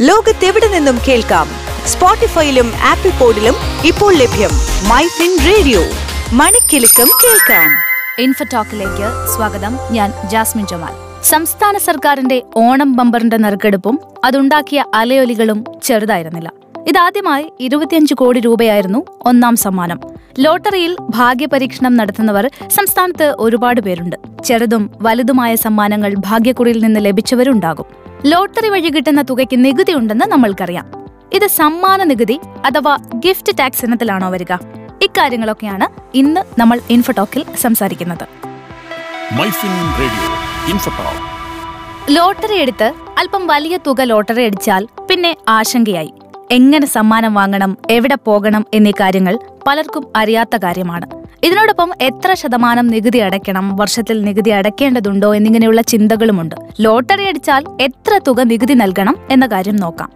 ലോകത്തെവിടെ നിന്നും കേൾക്കാം? സ്പോട്ടിഫൈയിലും ആപ്പിൾ പോഡിലും ഇപ്പോൾ ലഭ്യം മൈ ഫിൻ റേഡിയോ. മണിക്കെലക്കം കേൾക്കാം. ഇൻഫോടോക്കിലേക്ക് സ്വാഗതം. ഞാൻ ജാസ്മിൻ ജമാൽ. സംസ്ഥാന സർക്കാരിന്റെ ഓണം ബമ്പറിന്റെ നറുക്കെടുപ്പും അതുണ്ടാക്കിയ അലയൊലികളും ചെറുതായിരുന്നില്ല. ഇതാദ്യമായി ഇരുപത്തിയഞ്ച് കോടി രൂപയായിരുന്നു ഒന്നാം സമ്മാനം. ലോട്ടറിയിൽ ഭാഗ്യപരീക്ഷണം നടത്തുന്നവർ സംസ്ഥാനത്ത് ഒരുപാട് പേരുണ്ട്. ചെറുതും വലുതുമായ സമ്മാനങ്ങൾ ഭാഗ്യക്കുറിയിൽ നിന്ന് ലഭിച്ചവരുണ്ടാകും. ലോട്ടറി വഴി കിട്ടുന്ന തുകയ്ക്ക് നികുതി ഉണ്ടെന്ന് നമ്മൾക്കറിയാം. ഇത് സമ്മാന നികുതി അഥവാ ഗിഫ്റ്റ് ടാക്സ് ഇനത്തിലാണോ വരിക? ഇക്കാര്യങ്ങളൊക്കെയാണ് ഇന്ന് നമ്മൾ ഇൻഫോടോക്കിൽ സംസാരിക്കുന്നത്. ലോട്ടറി എടുത്ത് അല്പം വലിയ തുക ലോട്ടറി അടിച്ചാൽ പിന്നെ ആശങ്കയായി. എങ്ങനെ സമ്മാനം വാങ്ങണം എവിടെ പോകണം എന്നീ കാര്യങ്ങൾ പലർക്കും അറിയാത്ത കാര്യമാണ്. ഇതിനോടൊപ്പം എത്ര ശതമാനം നികുതി അടയ്ക്കണം വർഷത്തിൽ നികുതി അടയ്ക്കേണ്ടതുണ്ടോ എന്നിങ്ങനെയുള്ള ചിന്തകളുമുണ്ട്. ലോട്ടറി അടിച്ചാൽ എത്ര തുക നികുതി നൽകണം എന്ന കാര്യം നോക്കാം.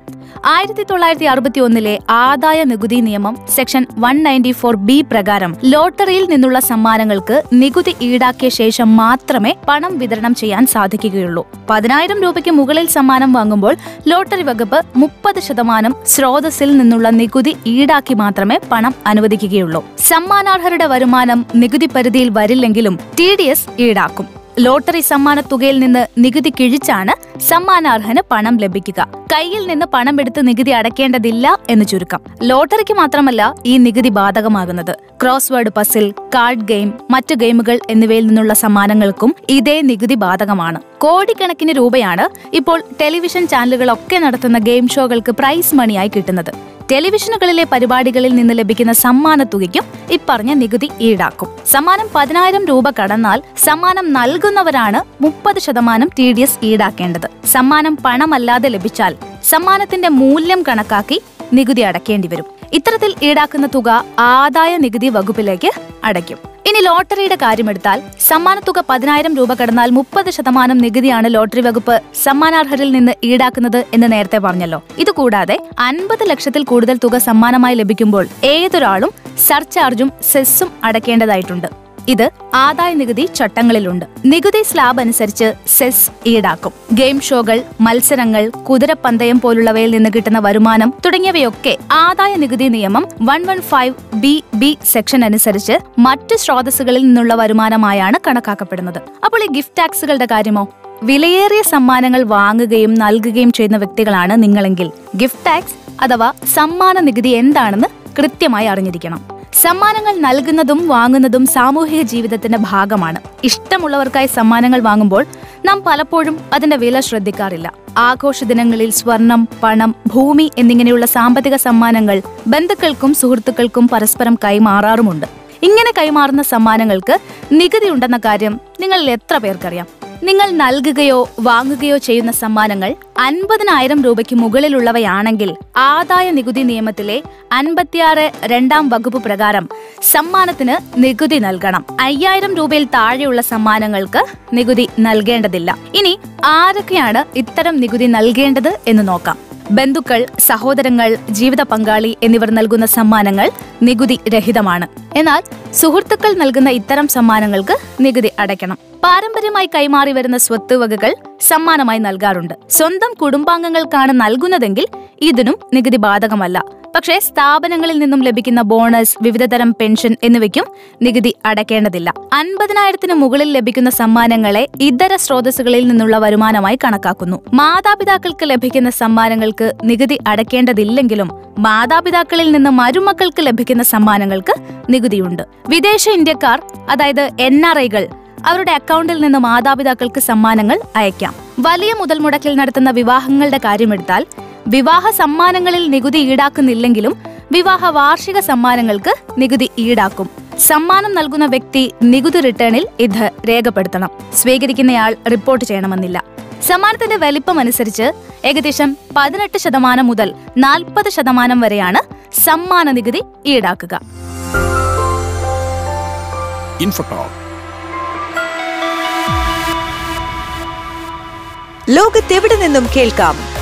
ആയിരത്തി തൊള്ളായിരത്തി അറുപത്തി ഒന്നിലെ ആദായ നികുതി നിയമം section one ninety four B പ്രകാരം ലോട്ടറിയിൽ നിന്നുള്ള സമ്മാനങ്ങൾക്ക് നികുതി ഈടാക്കിയ ശേഷം മാത്രമേ പണം വിതരണം ചെയ്യാൻ സാധിക്കുകയുള്ളൂ. പതിനായിരം രൂപയ്ക്ക് മുകളിൽ സമ്മാനം വാങ്ങുമ്പോൾ ലോട്ടറി വകുപ്പ് മുപ്പത് ശതമാനം സ്രോതസ്സിൽ നിന്നുള്ള നികുതി ഈടാക്കി മാത്രമേ പണം അനുവദിക്കുകയുള്ളൂ. സമ്മാനാർഹരുടെ വരുമാനം നികുതി പരിധിയിൽ വരില്ലെങ്കിലും ടി ഈടാക്കും. ലോട്ടറി സമ്മാന തുകയിൽ നിന്ന് നികുതി കിഴിച്ചാണ് സമ്മാനാർഹന് പണം ലഭിക്കുക. കയ്യിൽ നിന്ന് പണം എടുത്ത് നികുതി അടയ്ക്കേണ്ടതില്ല എന്ന് ചുരുക്കം. ലോട്ടറിക്ക് മാത്രമല്ല ഈ നികുതി ബാധകമാകുന്നത്. Crossword puzzle card game മറ്റു ഗെയിമുകൾ എന്നിവയിൽ നിന്നുള്ള സമ്മാനങ്ങൾക്കും ഇതേ നികുതി ബാധകമാണ്. കോടിക്കണക്കിന് രൂപയാണ് ഇപ്പോൾ ടെലിവിഷൻ ചാനലുകളൊക്കെ നടത്തുന്ന ഗെയിം ഷോകൾക്ക് പ്രൈസ് മണിയായി കിട്ടുന്നത്. ടെലിവിഷനുകളിലെ പരിപാടികളിൽ നിന്ന് ലഭിക്കുന്ന സമ്മാന തുകയ്ക്കും ഇപ്പറഞ്ഞ നികുതി ഈടാക്കും. സമ്മാനം പതിനായിരം രൂപ കടന്നാൽ സമ്മാനം നൽകുന്നവരാണ് മുപ്പത് ശതമാനം ടി ഡി എസ് ഈടാക്കേണ്ടത്. സമ്മാനം പണമല്ലാതെ ലഭിച്ചാൽ സമ്മാനത്തിന്റെ മൂല്യം കണക്കാക്കി നികുതി അടയ്ക്കേണ്ടി വരും. ഇത്തരത്തിൽ ഈടാക്കുന്ന തുക ആദായ നികുതി വകുപ്പിലേക്ക് അടയ്ക്കും. ഇനി ലോട്ടറിയുടെ കാര്യമെടുത്താൽ സമ്മാനത്തുക പതിനായിരം രൂപ കടന്നാൽ മുപ്പത് ശതമാനം നികുതിയാണ് ലോട്ടറി വകുപ്പ് സമ്മാനാർഹരിൽ നിന്ന് ഈടാക്കുന്നത് എന്ന് നേരത്തെ പറഞ്ഞല്ലോ. ഇതുകൂടാതെ അൻപത് ലക്ഷത്തിൽ കൂടുതൽ തുക സമ്മാനമായി ലഭിക്കുമ്പോൾ ഏതൊരാളും സർചാർജും സെസ്സും അടയ്ക്കേണ്ടതായിട്ടുണ്ട്. ഇത് ആദായ നികുതി ചട്ടങ്ങളിലുണ്ട്. നികുതി സ്ലാബ് അനുസരിച്ച് സെസ് ഈടാക്കും. ഗെയിം ഷോകൾ മത്സരങ്ങൾ കുതിരപ്പന്തയം പോലുള്ളവയിൽ നിന്ന് കിട്ടുന്ന വരുമാനം തുടങ്ങിയവയൊക്കെ ആദായ നികുതി നിയമം one one five B B section അനുസരിച്ച് മറ്റ് സ്രോതസ്സുകളിൽ നിന്നുള്ള വരുമാനമായാണ് കണക്കാക്കപ്പെടുന്നത്. അപ്പോൾ ഈ ഗിഫ്റ്റ് ടാക്സുകളുടെ കാര്യമോ? വിലയേറിയ സമ്മാനങ്ങൾ വാങ്ങുകയും നൽകുകയും ചെയ്യുന്ന വ്യക്തികളാണ് നിങ്ങളെങ്കിൽ. ഗിഫ്റ്റ് ടാക്സ് അഥവാ സമ്മാന നികുതി എന്താണെന്ന് കൃത്യമായി അറിഞ്ഞിരിക്കണം. സമ്മാനങ്ങൾ നൽകുന്നതും വാങ്ങുന്നതും സാമൂഹിക ജീവിതത്തിന്റെ ഭാഗമാണ്. ഇഷ്ടമുള്ളവർക്കായി സമ്മാനങ്ങൾ വാങ്ങുമ്പോൾ നാം പലപ്പോഴും അതിന്റെ വില ശ്രദ്ധിക്കാറില്ല. ആഘോഷ ദിനങ്ങളിൽ സ്വർണം പണം ഭൂമി എന്നിങ്ങനെയുള്ള സാമ്പത്തിക സമ്മാനങ്ങൾ ബന്ധുക്കൾക്കും സുഹൃത്തുക്കൾക്കും പരസ്പരം കൈമാറാറുമുണ്ട്. ഇങ്ങനെ കൈമാറുന്ന സമ്മാനങ്ങൾക്ക് നികുതി ഉണ്ടെന്ന കാര്യം നിങ്ങളിൽ എത്ര പേർക്കറിയാം? നിങ്ങൾ നൽകുകയോ വാങ്ങുകയോ ചെയ്യുന്ന സമ്മാനങ്ങൾ അൻപതിനായിരം രൂപയ്ക്ക് മുകളിലുള്ളവയാണെങ്കിൽ ആദായ നികുതി നിയമത്തിലെ അൻപത്തിയാറ് രണ്ടാം വകുപ്പ് പ്രകാരം സമ്മാനത്തിന് നികുതി നൽകണം. അയ്യായിരം രൂപയിൽ താഴെയുള്ള സമ്മാനങ്ങൾക്ക് നികുതി നൽകേണ്ടതില്ല. ഇനി ആരൊക്കെയാണ് ഇത്തരം നികുതി നൽകേണ്ടത് എന്ന് നോക്കാം. ബന്ധുക്കൾ സഹോദരങ്ങൾ ജീവിത പങ്കാളി എന്നിവർ നൽകുന്ന സമ്മാനങ്ങൾ നികുതി രഹിതമാണ്. എന്നാൽ സുഹൃത്തുക്കൾ നൽകുന്ന ഇത്തരം സമ്മാനങ്ങൾക്ക് നികുതി അടയ്ക്കണം. പാരമ്പര്യമായി കൈമാറി വരുന്ന സ്വത്ത് വകകൾ സമ്മാനമായി നൽകാറുണ്ട്. സ്വന്തം കുടുംബാംഗങ്ങൾക്കാണ് നൽകുന്നതെങ്കിൽ ഇതിനും നികുതി ബാധകമല്ല. പക്ഷേ സ്ഥാപനങ്ങളിൽ നിന്നും ലഭിക്കുന്ന ബോണസ് വിവിധതരം പെൻഷൻ എന്നിവയ്ക്കും നികുതി അടയ്ക്കേണ്ടതില്ല. അൻപതിനായിരത്തിന് മുകളിൽ ലഭിക്കുന്ന സമ്മാനങ്ങളെ ഇതര സ്രോതസ്സുകളിൽ നിന്നുള്ള വരുമാനമായി കണക്കാക്കുന്നു. മാതാപിതാക്കൾക്ക് ലഭിക്കുന്ന സമ്മാനങ്ങൾക്ക് നികുതി അടയ്ക്കേണ്ടതില്ലെങ്കിലും മാതാപിതാക്കളിൽ നിന്ന് മരുമക്കൾക്ക് ലഭിക്കുന്ന സമ്മാനങ്ങൾക്ക് നികുതിയുണ്ട്. വിദേശ ഇന്ത്യക്കാർ അതായത് എൻ ആർ ഐകൾ അവരുടെ അക്കൗണ്ടിൽ നിന്ന് മാതാപിതാക്കൾക്ക് സമ്മാനങ്ങൾ അയക്കാം. വലിയ മുതൽ മുടക്കിൽ നടത്തുന്ന വിവാഹങ്ങളുടെ കാര്യമെടുത്താൽ വിവാഹ സമ്മാനങ്ങളിൽ നികുതി ഈടാക്കുന്നില്ലെങ്കിലും വിവാഹ വാർഷിക സമ്മാനങ്ങൾക്ക് നികുതി ഈടാക്കും. സമ്മാനം നൽകുന്ന വ്യക്തി നികുതി റിട്ടേണിൽ ഇത് രേഖപ്പെടുത്തണം. സ്വീകരിക്കുന്നയാൾ റിപ്പോർട്ട് ചെയ്യണമെന്നില്ല. സമ്മാനത്തിന്റെ വലിപ്പം അനുസരിച്ച് ഏകദേശം പതിനെട്ട് ശതമാനം മുതൽ നാൽപ്പത് ശതമാനം വരെയാണ് സമ്മാന നികുതി ഈടാക്കുക. ലോകത്തെവിടെ നിന്നും കേൾക്കാം?